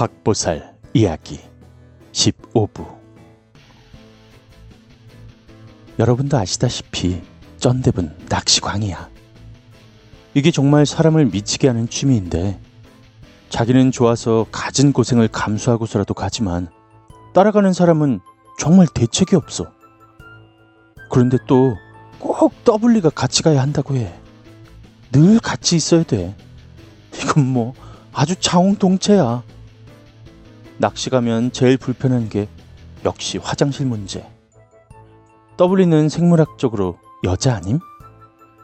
박보살 이야기 15부 여러분도 아시다시피 쩐뎁은 낚시광이야. 이게 정말 사람을 미치게 하는 취미인데 자기는 좋아서 갖은 고생을 감수하고서라도 가지만 따라가는 사람은 정말 대책이 없어. 그런데 또 꼭 더블리가 같이 가야 한다고 해. 늘 같이 있어야 돼. 이건 뭐 아주 자웅동체야. 낚시 가면 제일 불편한 게 역시 화장실 문제. 더블리는 생물학적으로 여자 아님?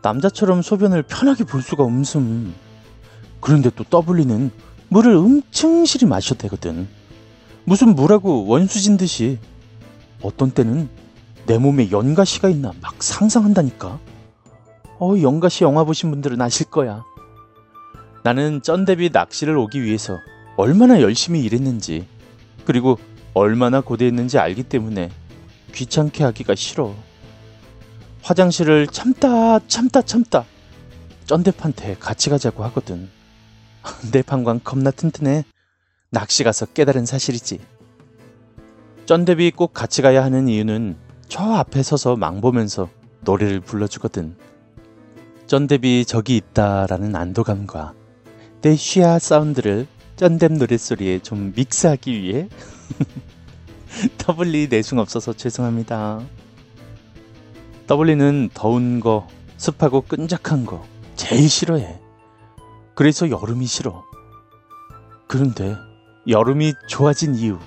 남자처럼 소변을 편하게 볼 수가 없음. 그런데 또 더블리는 물을 음층실이 마셔도 되거든. 무슨 물하고 원수진 듯이. 어떤 때는 내 몸에 연가시가 있나 막 상상한다니까. 어, 연가시 영화 보신 분들은 아실 거야. 나는 쩐대비 낚시를 오기 위해서 얼마나 열심히 일했는지, 그리고 얼마나 고대했는지 알기 때문에 귀찮게 하기가 싫어. 화장실을 참다 참다 참다 쩐대판테 같이 가자고 하거든. 내 방광 겁나 튼튼해. 낚시 가서 깨달은 사실이지. 쩐대비 꼭 같이 가야 하는 이유는 저 앞에 서서 망보면서 노래를 불러주거든. 쩐뎁이 저기 있다라는 안도감과 내 쉬아 사운드를 쩐뎁 노랫소리에 좀 믹스하기 위해 더블리 내숭 없어서 죄송합니다. 더블리는 더운 거, 습하고 끈적한 거 제일 싫어해. 그래서 여름이 싫어. 그런데 여름이 좋아진 이유.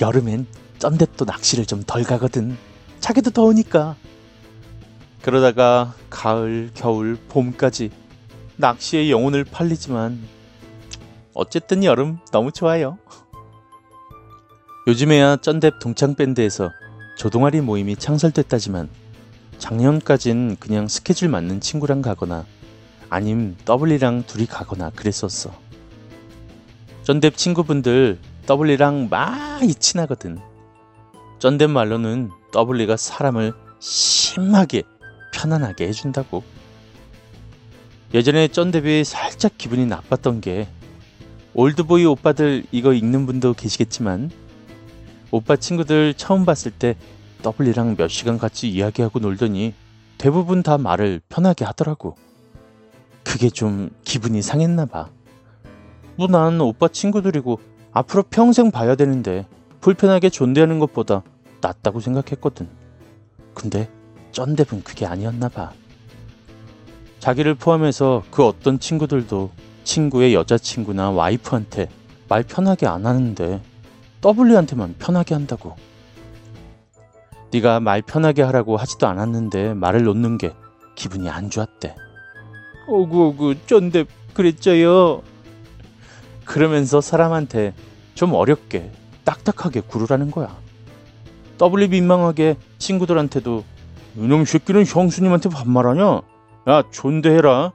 여름엔 쩐댓도 낚시를 좀 덜 가거든. 자기도 더우니까. 그러다가 가을, 겨울, 봄까지 낚시의 영혼을 팔리지만 어쨌든 여름 너무 좋아요. 요즘에야 쩐뎁 동창밴드에서 조동아리 모임이 창설됐다지만 작년까진 그냥 스케줄 맞는 친구랑 가거나 아님 더블리랑 둘이 가거나 그랬었어. 쩐뎁 친구분들 더블리랑 많이 친하거든. 쩐뎁 말로는 더블리가 사람을 심하게 편안하게 해준다고. 예전에 쩐뎁이 살짝 기분이 나빴던 게 올드보이 오빠들 이거 읽는 분도 계시겠지만 오빠 친구들 처음 봤을 때 더블리랑 몇 시간 같이 이야기하고 놀더니 대부분 다 말을 편하게 하더라고. 그게 좀 기분이 상했나 봐. 뭐 난 오빠 친구들이고 앞으로 평생 봐야 되는데 불편하게 존대하는 것보다 낫다고 생각했거든. 근데 쩐뎁은 그게 아니었나 봐. 자기를 포함해서 그 어떤 친구들도 친구의 여자친구나 와이프한테 말 편하게 안 하는데 W한테만 편하게 한다고. 네가 말 편하게 하라고 하지도 않았는데 말을 놓는 게 기분이 안 좋았대. 오구오구 쩐뎁 그랬죠요. 그러면서 사람한테 좀 어렵게 딱딱하게 구르라는 거야. 더블리 민망하게 친구들한테도 이놈 새끼는 형수님한테 반말하냐? 야 존대해라.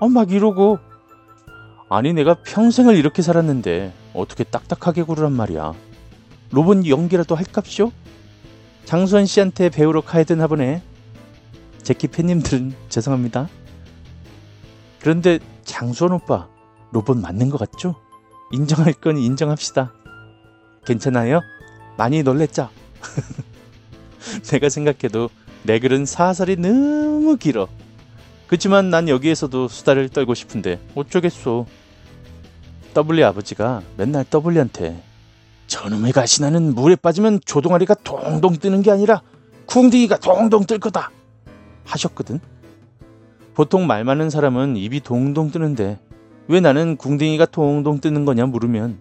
어, 막 이러고 아니 내가 평생을 이렇게 살았는데 어떻게 딱딱하게 구르란 말이야. 로봇 연기라도 할깝쇼? 장수원 씨한테 배우러 가야 되나 보네. 제키 팬님들은 죄송합니다. 그런데 장수원 오빠 로봇 맞는 것 같죠? 인정할 건 인정합시다. 괜찮아요? 많이 놀랬죠? 내가 생각해도 내 글은 사설이 너무 길어. 그치만 난 여기에서도 수다를 떨고 싶은데 어쩌겠소. W 아버지가 맨날 W한테 저놈의 가시나는 물에 빠지면 조동아리가 동동 뜨는 게 아니라 궁둥이가 동동 뜰 거다 하셨거든. 보통 말 많은 사람은 입이 동동 뜨는데 왜 나는 궁둥이가 동동 뜨는 거냐 물으면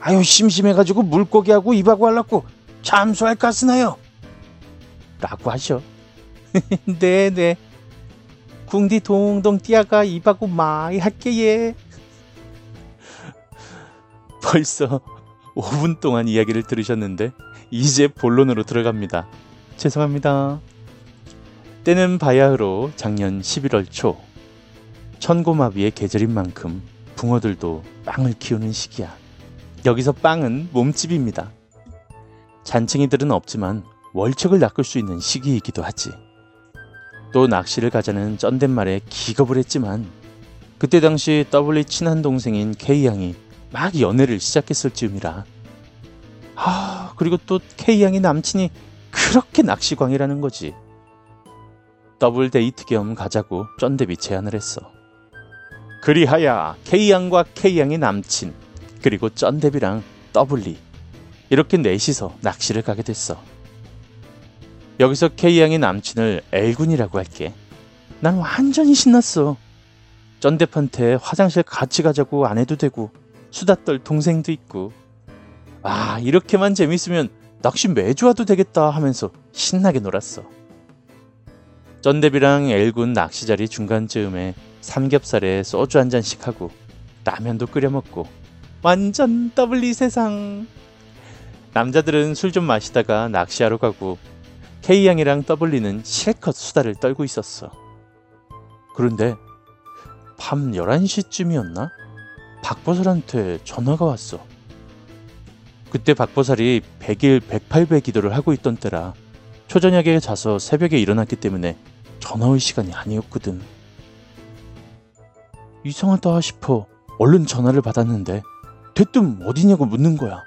아유 심심해가지고 물고기하고 입하고 할라고 잠수할까 쓰나요? 라고 하셔. 네네. 궁디 동동 뛰어가 입하고 마이 할게 예. 벌써 5분 동안 이야기를 들으셨는데 이제 본론으로 들어갑니다. 죄송합니다. 때는 바야흐로 작년 11월 초 천고마비의 계절인 만큼 붕어들도 빵을 키우는 시기야. 여기서 빵은 몸집입니다. 잔챙이들은 없지만 월척을 낚을 수 있는 시기이기도 하지. 또 낚시를 가자는 쩐댄 말에 기겁을 했지만 그때 당시 더블리 친한 동생인 K양이 막 연애를 시작했을 즈음이라. 아, 그리고 또 K양의 남친이 그렇게 낚시광이라는 거지. 더블 데이트 겸 가자고 쩐뎁이 제안을 했어. 그리하여 K양과 K양의 남친, 그리고 쩐뎁이랑 더블리, 이렇게 넷이서 낚시를 가게 됐어. 여기서 K양의 남친을 L군이라고 할게. 난 완전히 신났어. 쩐뎁한테 화장실 같이 가자고 안 해도 되고 수다 떨 동생도 있고 아 이렇게만 재밌으면 낚시 매주 와도 되겠다 하면서 신나게 놀았어. 쩐뎁이랑 L군 낚시 자리 중간쯤에 삼겹살에 소주 한 잔씩 하고 라면도 끓여 먹고 완전 더블리 세상. 남자들은 술 좀 마시다가 낚시하러 가고 K양이랑 더블리는 실컷 수다를 떨고 있었어. 그런데 밤 11시쯤이었나? 박보살한테 전화가 왔어. 그때 박보살이 100일 108배 기도를 하고 있던 때라 초저녁에 자서 새벽에 일어났기 때문에 전화 올 시간이 아니었거든. 이상하다 싶어 얼른 전화를 받았는데 대뜸 어디냐고 묻는 거야.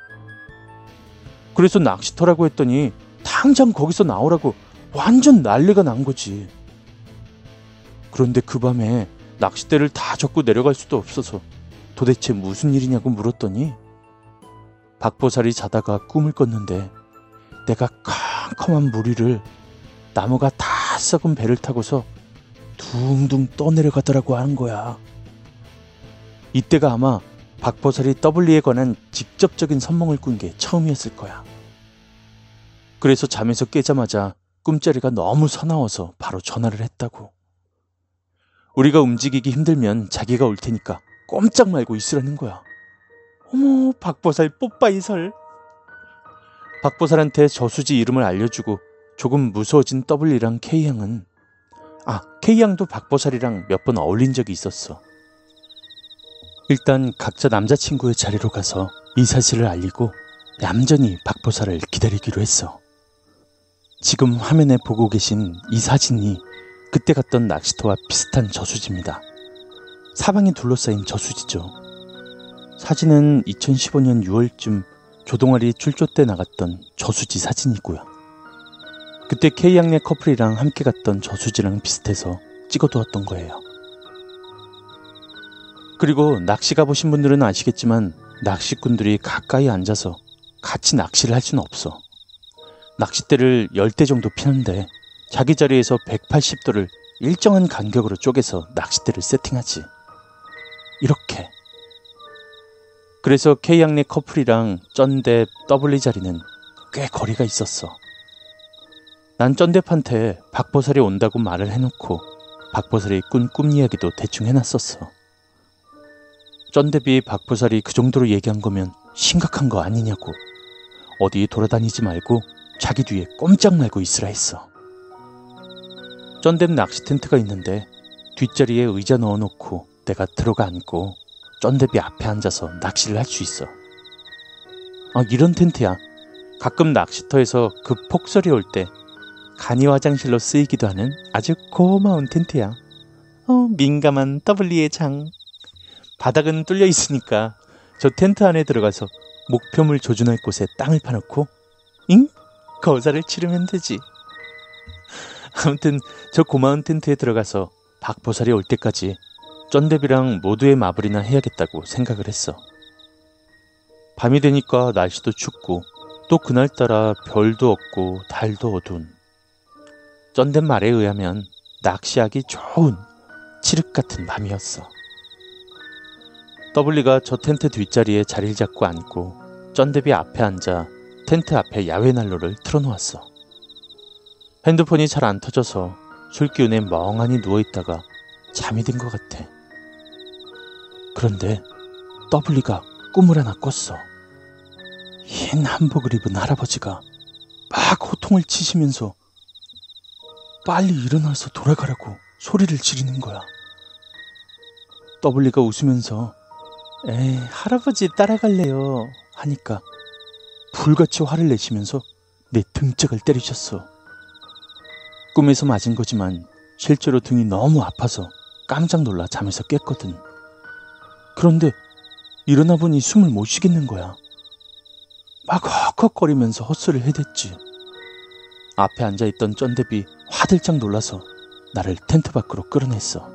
그래서 낚시터라고 했더니 당장 거기서 나오라고 완전 난리가 난 거지. 그런데 그 밤에 낚싯대를 다 접고 내려갈 수도 없어서 도대체 무슨 일이냐고 물었더니 박보살이 자다가 꿈을 꿨는데 내가 캄캄한 무리를 나무가 다 썩은 배를 타고서 둥둥 떠내려가더라고 하는 거야. 이때가 아마 박보살이 더블리에 관한 직접적인 선몽을 꾼 게 처음이었을 거야. 그래서 잠에서 깨자마자 꿈자리가 너무 서나워서 바로 전화를 했다고. 우리가 움직이기 힘들면 자기가 올 테니까 꼼짝 말고 있으라는 거야. 어머, 박보살 뽀빠이설. 박보살한테 저수지 이름을 알려주고 조금 무서워진 W랑 K양은 아, K양도 박보살이랑 몇 번 어울린 적이 있었어. 일단 각자 남자친구의 자리로 가서 이 사실을 알리고 얌전히 박보살을 기다리기로 했어. 지금 화면에 보고 계신 이 사진이 그때 갔던 낚시터와 비슷한 저수지입니다. 사방이 둘러싸인 저수지죠. 사진은 2015년 6월쯤 조동아리 출조 때 나갔던 저수지 사진이고요. 그때 K양네 커플이랑 함께 갔던 저수지랑 비슷해서 찍어두었던 거예요. 그리고 낚시 가보신 분들은 아시겠지만 낚시꾼들이 가까이 앉아서 같이 낚시를 할 수는 없어. 낚싯대를 10대 정도 피는데 자기 자리에서 180도를 일정한 간격으로 쪼개서 낚싯대를 세팅하지. 이렇게. 그래서 K양네 커플이랑 쩐뎁 더블리 자리는 꽤 거리가 있었어. 난 쩐대한테 박보살이 온다고 말을 해놓고 박보살이 꾼 꿈 이야기도 대충 해놨었어. 쩐대비 박보살이 그 정도로 얘기한 거면 심각한 거 아니냐고. 어디 돌아다니지 말고 자기 뒤에 꼼짝 말고 있으라 했어. 쩐댐 낚시 텐트가 있는데 뒷자리에 의자 넣어놓고 내가 들어가 앉고 쩐대비 앞에 앉아서 낚시를 할 수 있어. 아, 이런 텐트야. 가끔 낚시터에서 그 폭설이 올 때 간이 화장실로 쓰이기도 하는 아주 고마운 텐트야. 어, 민감한 더블리의 장. 바닥은 뚫려 있으니까 저 텐트 안에 들어가서 목표물 조준할 곳에 땅을 파놓고 잉? 거사를 치르면 되지. 아무튼 저 고마운 텐트에 들어가서 박보살이 올 때까지 쩐대비랑 모두의 마블이나 해야겠다고 생각을 했어. 밤이 되니까 날씨도 춥고 또 그날따라 별도 없고 달도 어두운 쩐댄 말에 의하면 낚시하기 좋은 칠흑 같은 밤이었어. 더블리가 저 텐트 뒷자리에 자리를 잡고 앉고 쩐대비 앞에 앉아 텐트 앞에 야외 난로를 틀어놓았어. 핸드폰이 잘 안 터져서 술 기운에 멍하니 누워있다가 잠이 든 것 같아. 그런데 더블리가 꿈을 하나 꿨어. 흰 한복을 입은 할아버지가 막 호통을 치시면서 빨리 일어나서 돌아가라고 소리를 지르는 거야. 더블리가 웃으면서 에이, 할아버지 따라갈래요. 하니까 불같이 화를 내시면서 내 등짝을 때리셨어. 꿈에서 맞은 거지만 실제로 등이 너무 아파서 깜짝 놀라 잠에서 깼거든. 그런데 일어나 보니 숨을 못 쉬겠는 거야. 막 헉헉거리면서 헛소리를 해댔지. 앞에 앉아있던 쩐대비 화들짝 놀라서 나를 텐트 밖으로 끌어냈어.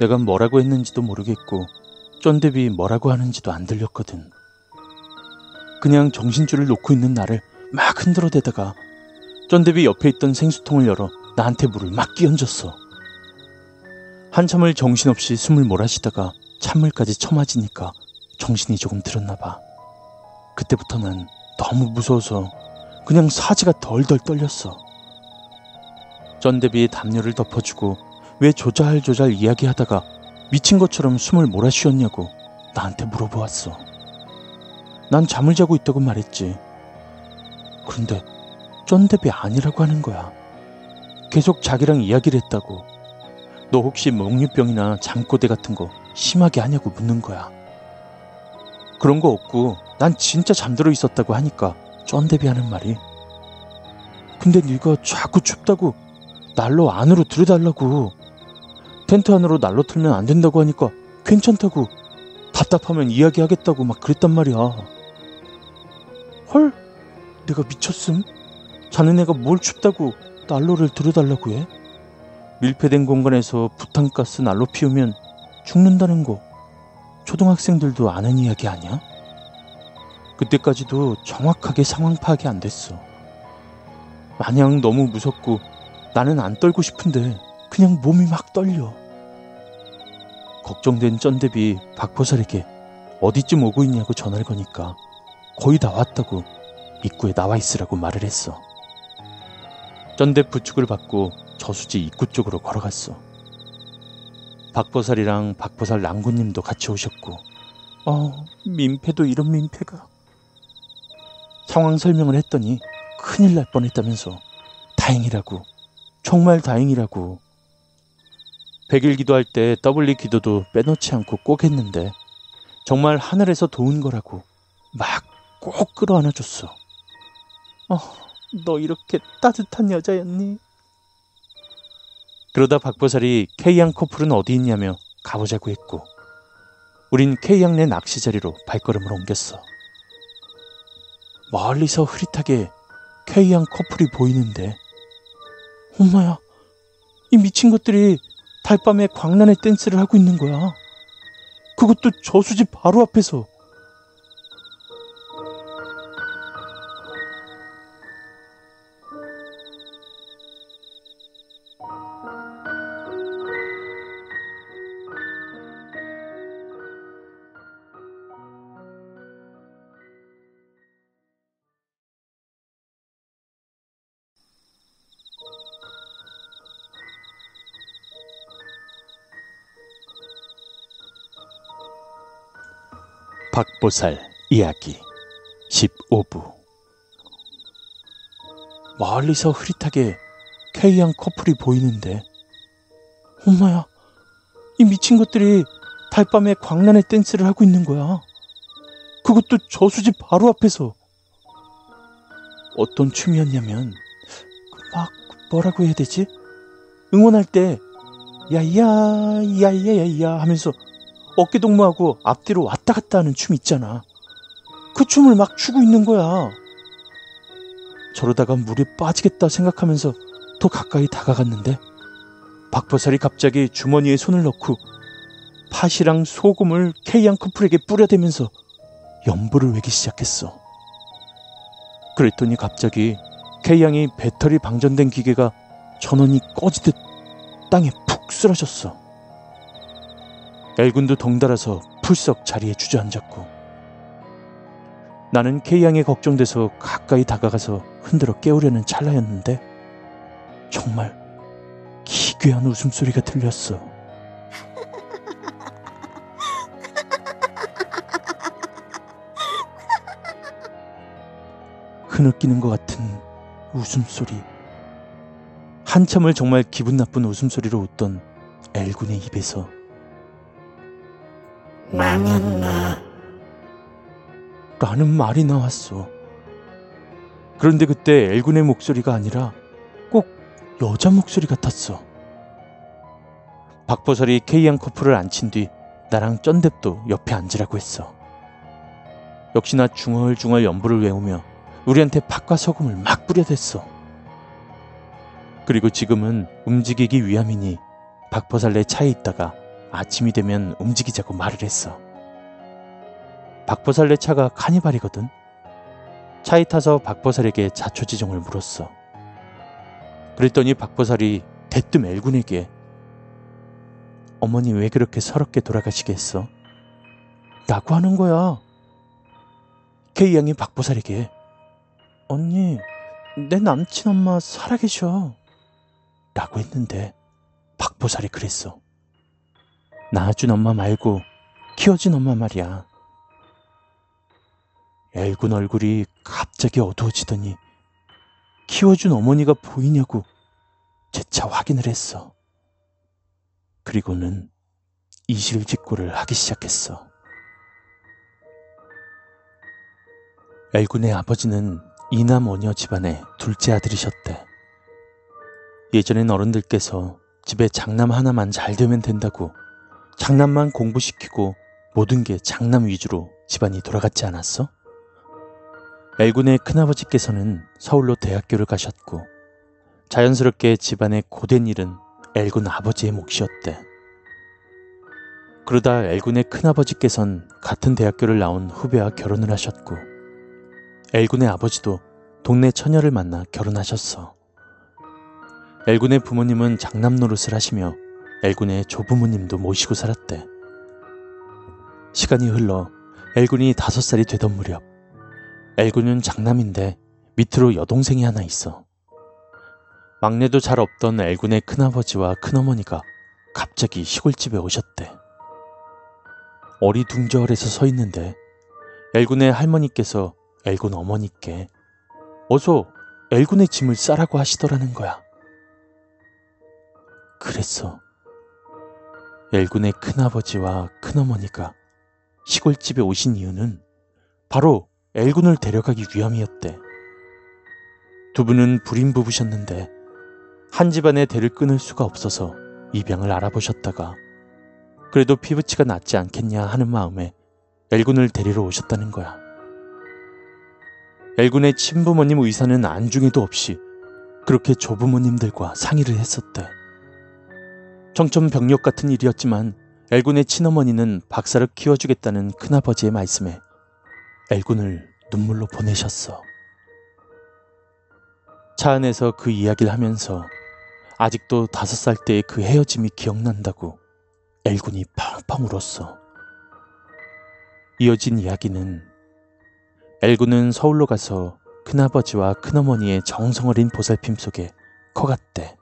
내가 뭐라고 했는지도 모르겠고 쩐대비 뭐라고 하는지도 안 들렸거든. 그냥 정신줄을 놓고 있는 나를 막 흔들어대다가 쩐대비 옆에 있던 생수통을 열어 나한테 물을 막 끼얹었어. 한참을 정신없이 숨을 몰아쉬다가 찬물까지 처맞으니까 정신이 조금 들었나 봐. 그때부터 난 너무 무서워서 그냥 사지가 덜덜 떨렸어. 쩐대비의 담요를 덮어주고 왜 조잘조잘 이야기하다가 미친 것처럼 숨을 몰아쉬었냐고 나한테 물어보았어. 난 잠을 자고 있다고 말했지. 그런데 쩐대비 아니라고 하는 거야. 계속 자기랑 이야기를 했다고. 너 혹시 멍유병이나 잠꼬대 같은 거 심하게 하냐고 묻는 거야. 그런 거 없고 난 진짜 잠들어 있었다고 하니까 쩐대비 하는 말이. 근데 네가 자꾸 춥다고 난로 안으로 들여달라고. 텐트 안으로 난로 틀면 안 된다고 하니까 괜찮다고 답답하면 이야기하겠다고 막 그랬단 말이야. 헐, 내가 미쳤음? 자는 애가 뭘 춥다고 난로를 들여달라고 해? 밀폐된 공간에서 부탄가스 난로 피우면 죽는다는 거 초등학생들도 아는 이야기 아니야? 그때까지도 정확하게 상황 파악이 안 됐어. 마냥 너무 무섭고 나는 안 떨고 싶은데 그냥 몸이 막 떨려. 걱정된 쩐대비 박보살에게 어디쯤 오고 있냐고 전화를 거니까 거의 다 왔다고 입구에 나와 있으라고 말을 했어. 쩐대 부축을 받고 저수지 입구 쪽으로 걸어갔어. 박보살이랑 박보살 랑구님도 같이 오셨고, 어, 민폐도 이런 민폐가. 상황 설명을 했더니 큰일 날 뻔했다면서 다행이라고, 정말 다행이라고. 백일 기도할 때 더블리 기도도 빼놓지 않고 꼭 했는데 정말 하늘에서 도운 거라고 막 꼭 끌어안아 줬어. 어, 너 이렇게 따뜻한 여자였니? 그러다 박보살이 K양 커플은 어디 있냐며 가보자고 했고 우린 K양 내 낚시 자리로 발걸음을 옮겼어. 멀리서 흐릿하게 K양 커플이 보이는데 엄마야 이 미친 것들이 달밤에 광란의 댄스를 하고 있는 거야. 그것도 저수지 바로 앞에서. 박보살 이야기 15부. 멀리서 흐릿하게 K양 커플이 보이는데. 엄마야 이 미친 것들이 달밤에 광란의 댄스를 하고 있는 거야. 그것도 저수지 바로 앞에서. 어떤 춤이었냐면 막 뭐라고 해야 되지? 응원할 때 야야 야야야야 하면서 어깨 동무하고 앞뒤로 왔다 갔다 하는 춤 있잖아. 그 춤을 막 추고 있는 거야. 저러다가 물에 빠지겠다 생각하면서 더 가까이 다가갔는데 박보살이 갑자기 주머니에 손을 넣고 팥이랑 소금을 케이양 커플에게 뿌려대면서 연보를 외기 시작했어. 그랬더니 갑자기 케이양이 배터리 방전된 기계가 전원이 꺼지듯 땅에 푹 쓰러졌어. 엘군도 덩달아서 풀썩 자리에 주저앉았고 나는 K양이 걱정돼서 가까이 다가가서 흔들어 깨우려는 찰나였는데 정말 기괴한 웃음소리가 들렸어. 흐느끼는 것 같은 웃음소리. 한참을 정말 기분 나쁜 웃음소리로 웃던 엘군의 입에서 망했네. 라는 말이 나왔어. 그런데 그때 엘군의 목소리가 아니라 꼭 여자 목소리 같았어. 박보살이 K양 커플을 앉힌 뒤 나랑 쩐뎁도 옆에 앉으라고 했어. 역시나 중얼중얼 연부를 외우며 우리한테 밥과 소금을 막 뿌려댔어. 그리고 지금은 움직이기 위함이니 박보살내 차에 있다가 아침이 되면 움직이자고 말을 했어. 박보살내 차가 카니발이거든. 차에 타서 박보살에게 자초지종을 물었어. 그랬더니 박보살이 대뜸 엘군에게 어머니 왜 그렇게 서럽게 돌아가시겠어? 라고 하는 거야. K 양이 박보살에게 언니 내 남친 엄마 살아계셔 라고 했는데 박보살이 그랬어. 낳아준 엄마 말고 키워준 엄마 말이야. 엘군 얼굴이 갑자기 어두워지더니 키워준 어머니가 보이냐고 재차 확인을 했어. 그리고는 이실직고를 하기 시작했어. 엘군의 아버지는 이남 오녀 집안의 둘째 아들이셨대. 예전엔 어른들께서 집에 장남 하나만 잘 되면 된다고 장남만 공부시키고 모든 게 장남 위주로 집안이 돌아갔지 않았어? 엘군의 큰아버지께서는 서울로 대학교를 가셨고 자연스럽게 집안의 고된 일은 엘군 아버지의 몫이었대. 그러다 엘군의 큰아버지께선 같은 대학교를 나온 후배와 결혼을 하셨고 엘군의 아버지도 동네 처녀를 만나 결혼하셨어. 엘군의 부모님은 장남 노릇을 하시며 엘군의 조부모님도 모시고 살았대. 시간이 흘러 엘군이 다섯 살이 되던 무렵 엘군은 장남인데 밑으로 여동생이 하나 있어. 막내도 잘 없던 엘군의 큰아버지와 큰어머니가 갑자기 시골집에 오셨대. 어리둥절해서 서 있는데 엘군의 할머니께서 엘군 어머니께 어서 엘군의 짐을 싸라고 하시더라는 거야. 그랬어. 엘군의 큰아버지와 큰어머니가 시골집에 오신 이유는 바로 엘군을 데려가기 위함이었대. 두 분은 불임 부부셨는데 한 집안의 대를 끊을 수가 없어서 입양을 알아보셨다가 그래도 피부치가 낫지 않겠냐 하는 마음에 엘군을 데리러 오셨다는 거야. 엘군의 친부모님 의사는 안중에도 없이 그렇게 조부모님들과 상의를 했었대. 청천벽력 같은 일이었지만 엘군의 친어머니는 박사를 키워주겠다는 큰아버지의 말씀에 엘군을 눈물로 보내셨어. 차 안에서 그 이야기를 하면서 아직도 다섯 살 때의 그 헤어짐이 기억난다고 엘군이 펑펑 울었어. 이어진 이야기는 엘군은 서울로 가서 큰아버지와 큰어머니의 정성 어린 보살핌 속에 커갔대.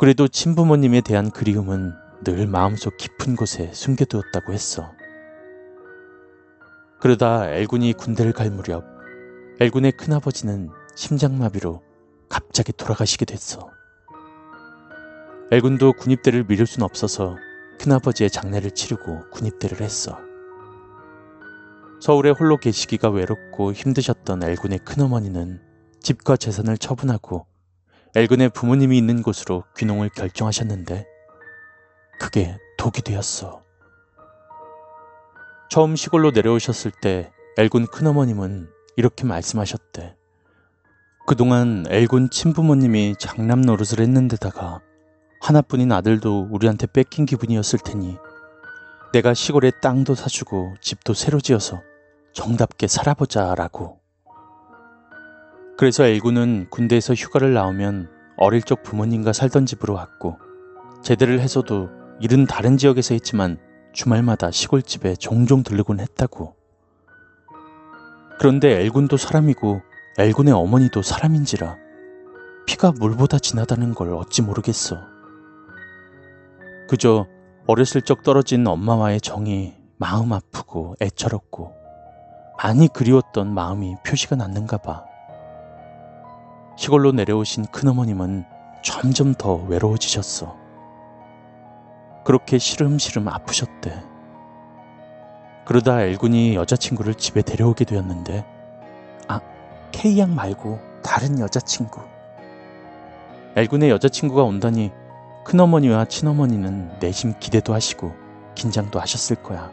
그래도 친부모님에 대한 그리움은 늘 마음속 깊은 곳에 숨겨두었다고 했어. 그러다 엘군이 군대를 갈 무렵 엘군의 큰아버지는 심장마비로 갑자기 돌아가시게 됐어. 엘군도 군입대를 미룰 순 없어서 큰아버지의 장례를 치르고 군입대를 했어. 서울에 홀로 계시기가 외롭고 힘드셨던 엘군의 큰어머니는 집과 재산을 처분하고 엘근의 부모님이 있는 곳으로 귀농을 결정하셨는데 그게 독이 되었어. 처음 시골로 내려오셨을 때 엘군 큰어머님은 이렇게 말씀하셨대. 그동안 엘군 친부모님이 장남 노릇을 했는데다가 하나뿐인 아들도 우리한테 뺏긴 기분이었을 테니 내가 시골에 땅도 사주고 집도 새로 지어서 정답게 살아보자라고. 그래서 엘군은 군대에서 휴가를 나오면 어릴 적 부모님과 살던 집으로 왔고 제대를 해서도 일은 다른 지역에서 했지만 주말마다 시골집에 종종 들르곤 했다고. 그런데 엘군도 사람이고 엘군의 어머니도 사람인지라 피가 물보다 진하다는 걸 어찌 모르겠어. 그저 어렸을 적 떨어진 엄마와의 정이 마음 아프고 애처롭고 많이 그리웠던 마음이 표시가 났는가 봐. 시골로 내려오신 큰어머님은 점점 더 외로워지셨어. 그렇게 시름시름 아프셨대. 그러다 엘군이 여자친구를 집에 데려오게 되었는데, 아, K양 말고 다른 여자친구. 엘군의 여자친구가 온다니 큰어머니와 친어머니는 내심 기대도 하시고 긴장도 하셨을 거야.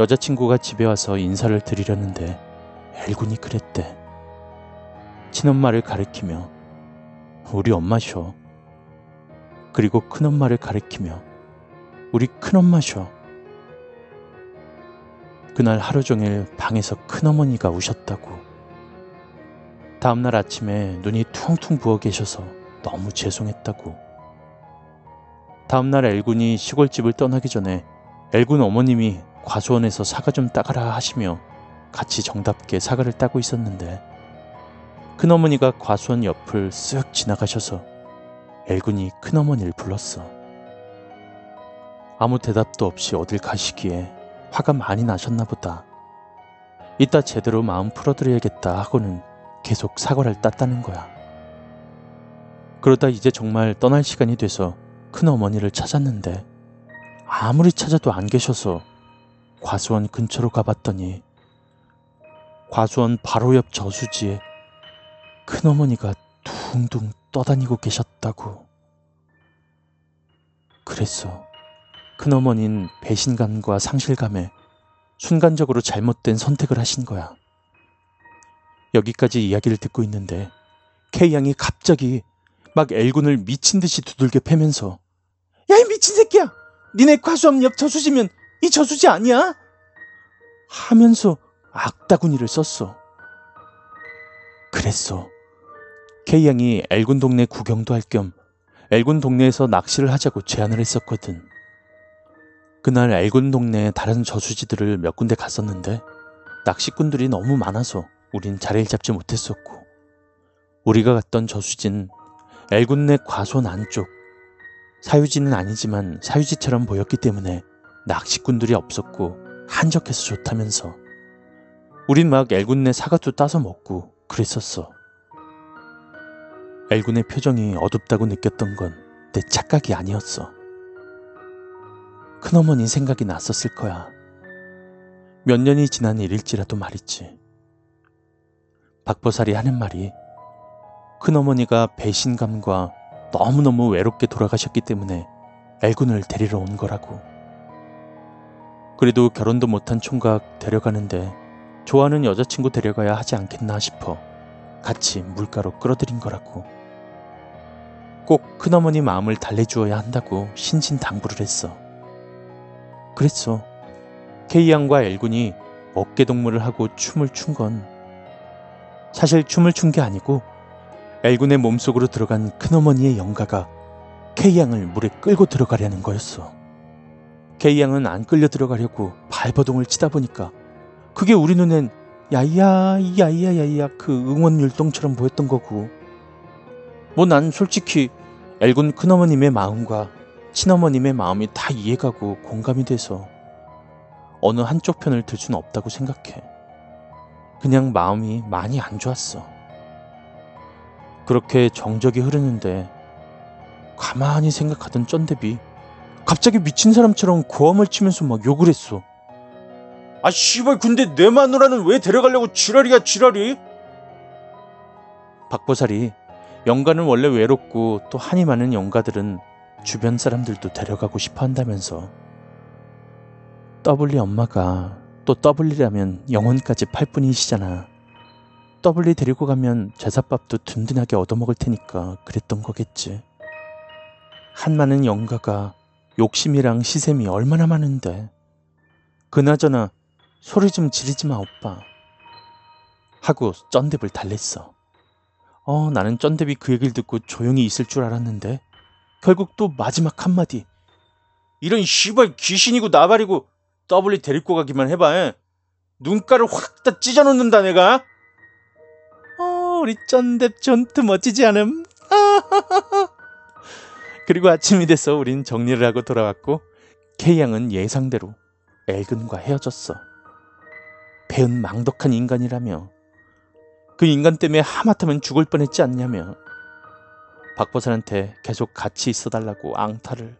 여자친구가 집에 와서 인사를 드리려는데 엘군이 그랬대. 친엄마를 가리키며 우리 엄마셔. 그리고 큰엄마를 가리키며 우리 큰엄마셔. 그날 하루 종일 방에서 큰어머니가 우셨다고. 다음날 아침에 눈이 퉁퉁 부어 계셔서 너무 죄송했다고. 다음날 엘군이 시골집을 떠나기 전에 엘군 어머님이 과수원에서 사과 좀 따가라 하시며 같이 정답게 사과를 따고 있었는데 큰어머니가 과수원 옆을 쓱 지나가셔서 엘군이 큰어머니를 불렀어. 아무 대답도 없이 어딜 가시기에 화가 많이 나셨나 보다. 이따 제대로 마음 풀어드려야겠다 하고는 계속 사과를 땄다는 거야. 그러다 이제 정말 떠날 시간이 돼서 큰어머니를 찾았는데 아무리 찾아도 안 계셔서 과수원 근처로 가봤더니 과수원 바로 옆 저수지에 큰어머니가 둥둥 떠다니고 계셨다고. 그랬어. 큰어머니는 배신감과 상실감에 순간적으로 잘못된 선택을 하신 거야. 여기까지 이야기를 듣고 있는데 K양이 갑자기 막 엘군을 미친 듯이 두들겨 패면서 야 이 미친 새끼야! 니네 과수원 옆 저수지면 이 저수지 아니야? 하면서 악다구니를 썼어. 그랬어. K양이 엘군 동네 구경도 할겸 엘군 동네에서 낚시를 하자고 제안을 했었거든. 그날 엘군 동네 다른 저수지들을 몇 군데 갔었는데 낚시꾼들이 너무 많아서 우린 자리를 잡지 못했었고 우리가 갔던 저수지는 엘군 내 과수원 안쪽 사유지는 아니지만 사유지처럼 보였기 때문에 낚시꾼들이 없었고 한적해서 좋다면서 우린 막 엘군 내 사과도 따서 먹고 그랬었어. 엘군의 표정이 어둡다고 느꼈던 건 내 착각이 아니었어. 큰어머니 생각이 났었을 거야. 몇 년이 지난 일일지라도 말이지. 박보살이 하는 말이 큰어머니가 배신감과 너무너무 외롭게 돌아가셨기 때문에 엘군을 데리러 온 거라고. 그래도 결혼도 못한 총각 데려가는데 좋아하는 여자친구 데려가야 하지 않겠나 싶어 같이 물가로 끌어들인 거라고. 꼭 큰어머니 마음을 달래주어야 한다고 신신당부를 했어. 그랬어. 케이양과 엘군이 어깨동무를 하고 춤을 춘 건 사실 춤을 춘 게 아니고 엘군의 몸속으로 들어간 큰어머니의 영가가 케이양을 물에 끌고 들어가려는 거였어. 케이양은 안 끌려 들어가려고 발버둥을 치다 보니까 그게 우리 눈엔 야야 야야 야야 그 응원 율동처럼 보였던 거고 뭐 난 솔직히 엘군 큰어머님의 마음과 친어머님의 마음이 다 이해가고 공감이 돼서 어느 한쪽 편을 들 수는 없다고 생각해. 그냥 마음이 많이 안 좋았어. 그렇게 정적이 흐르는데 가만히 생각하던 쩐대비 갑자기 미친 사람처럼 고함을 치면서 막 욕을 했어. 아 씨발 근데 내 마누라는 왜 데려가려고 지랄이야 지랄이? 박보살이 영가는 원래 외롭고 또 한이 많은 영가들은 주변 사람들도 데려가고 싶어 한다면서 더블리 엄마가 또 더블리라면 영혼까지 팔 분이시잖아. 더블리 데리고 가면 제사밥도 든든하게 얻어먹을 테니까 그랬던 거겠지. 한 많은 영가가 욕심이랑 시샘이 얼마나 많은데. 그나저나 소리 좀 지르지 마 오빠. 하고 쩐대을 달랬어. 어, 나는 쩐대비 그 얘기를 듣고 조용히 있을 줄 알았는데 결국 또 마지막 한마디. 이런 씨발 귀신이고 나발이고 더블리 데리고 가기만 해봐. 눈가를 확 다 찢어놓는다 내가. 어, 우리 쩐대 전투 멋지지 않음? 그리고 아침이 돼서 우린 정리를 하고 돌아왔고 K양은 예상대로 엘근과 헤어졌어. 배은 망덕한 인간이라며 그 인간 때문에 하마터면 죽을 뻔했지 않냐며 박보선한테 계속 같이 있어달라고 앙탈을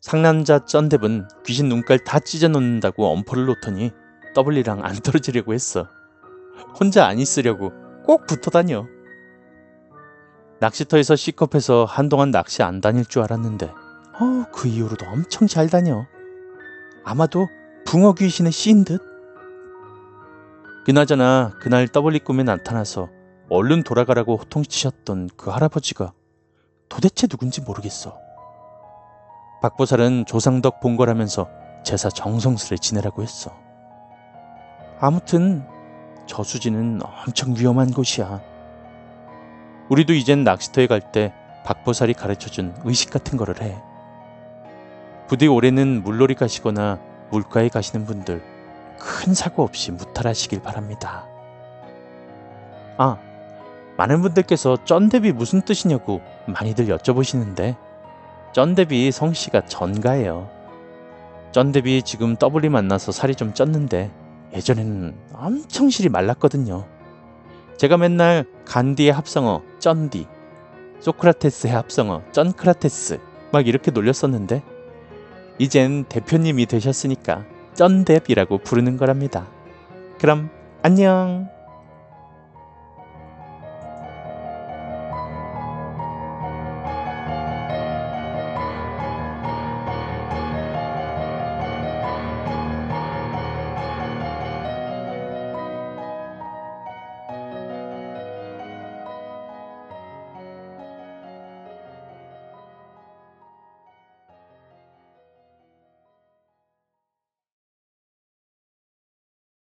상남자 쩐뎁은 귀신 눈깔 다 찢어놓는다고 엄포를 놓더니 더블리랑 안 떨어지려고 했어. 혼자 안 있으려고 꼭 붙어 다녀. 낚시터에서 C컵에서 한동안 낚시 안 다닐 줄 알았는데 어, 그 이후로도 엄청 잘 다녀. 아마도 붕어 귀신의 씨인 듯. 그나저나 그날 떠벌리 꿈에 나타나서 얼른 돌아가라고 호통치셨던 그 할아버지가 도대체 누군지 모르겠어. 박보살은 조상덕 본거라면서 제사 정성스레 지내라고 했어. 아무튼 저수지는 엄청 위험한 곳이야. 우리도 이젠 낚시터에 갈 때 박보살이 가르쳐준 의식 같은 거를 해. 부디 올해는 물놀이 가시거나 물가에 가시는 분들 큰 사고 없이 무탈하시길 바랍니다. 아, 많은 분들께서 쩐대비 무슨 뜻이냐고 많이들 여쭤보시는데 쩐대비 성씨가 전가예요. 쩐대비 지금 더블이 만나서 살이 좀 쪘는데 예전에는 엄청 실이 말랐거든요. 제가 맨날 간디의 합성어 쩐디, 소크라테스의 합성어 쩐크라테스 막 이렇게 놀렸었는데 이젠 대표님이 되셨으니까 쩐뎁이라고 부르는 거랍니다. 그럼 안녕.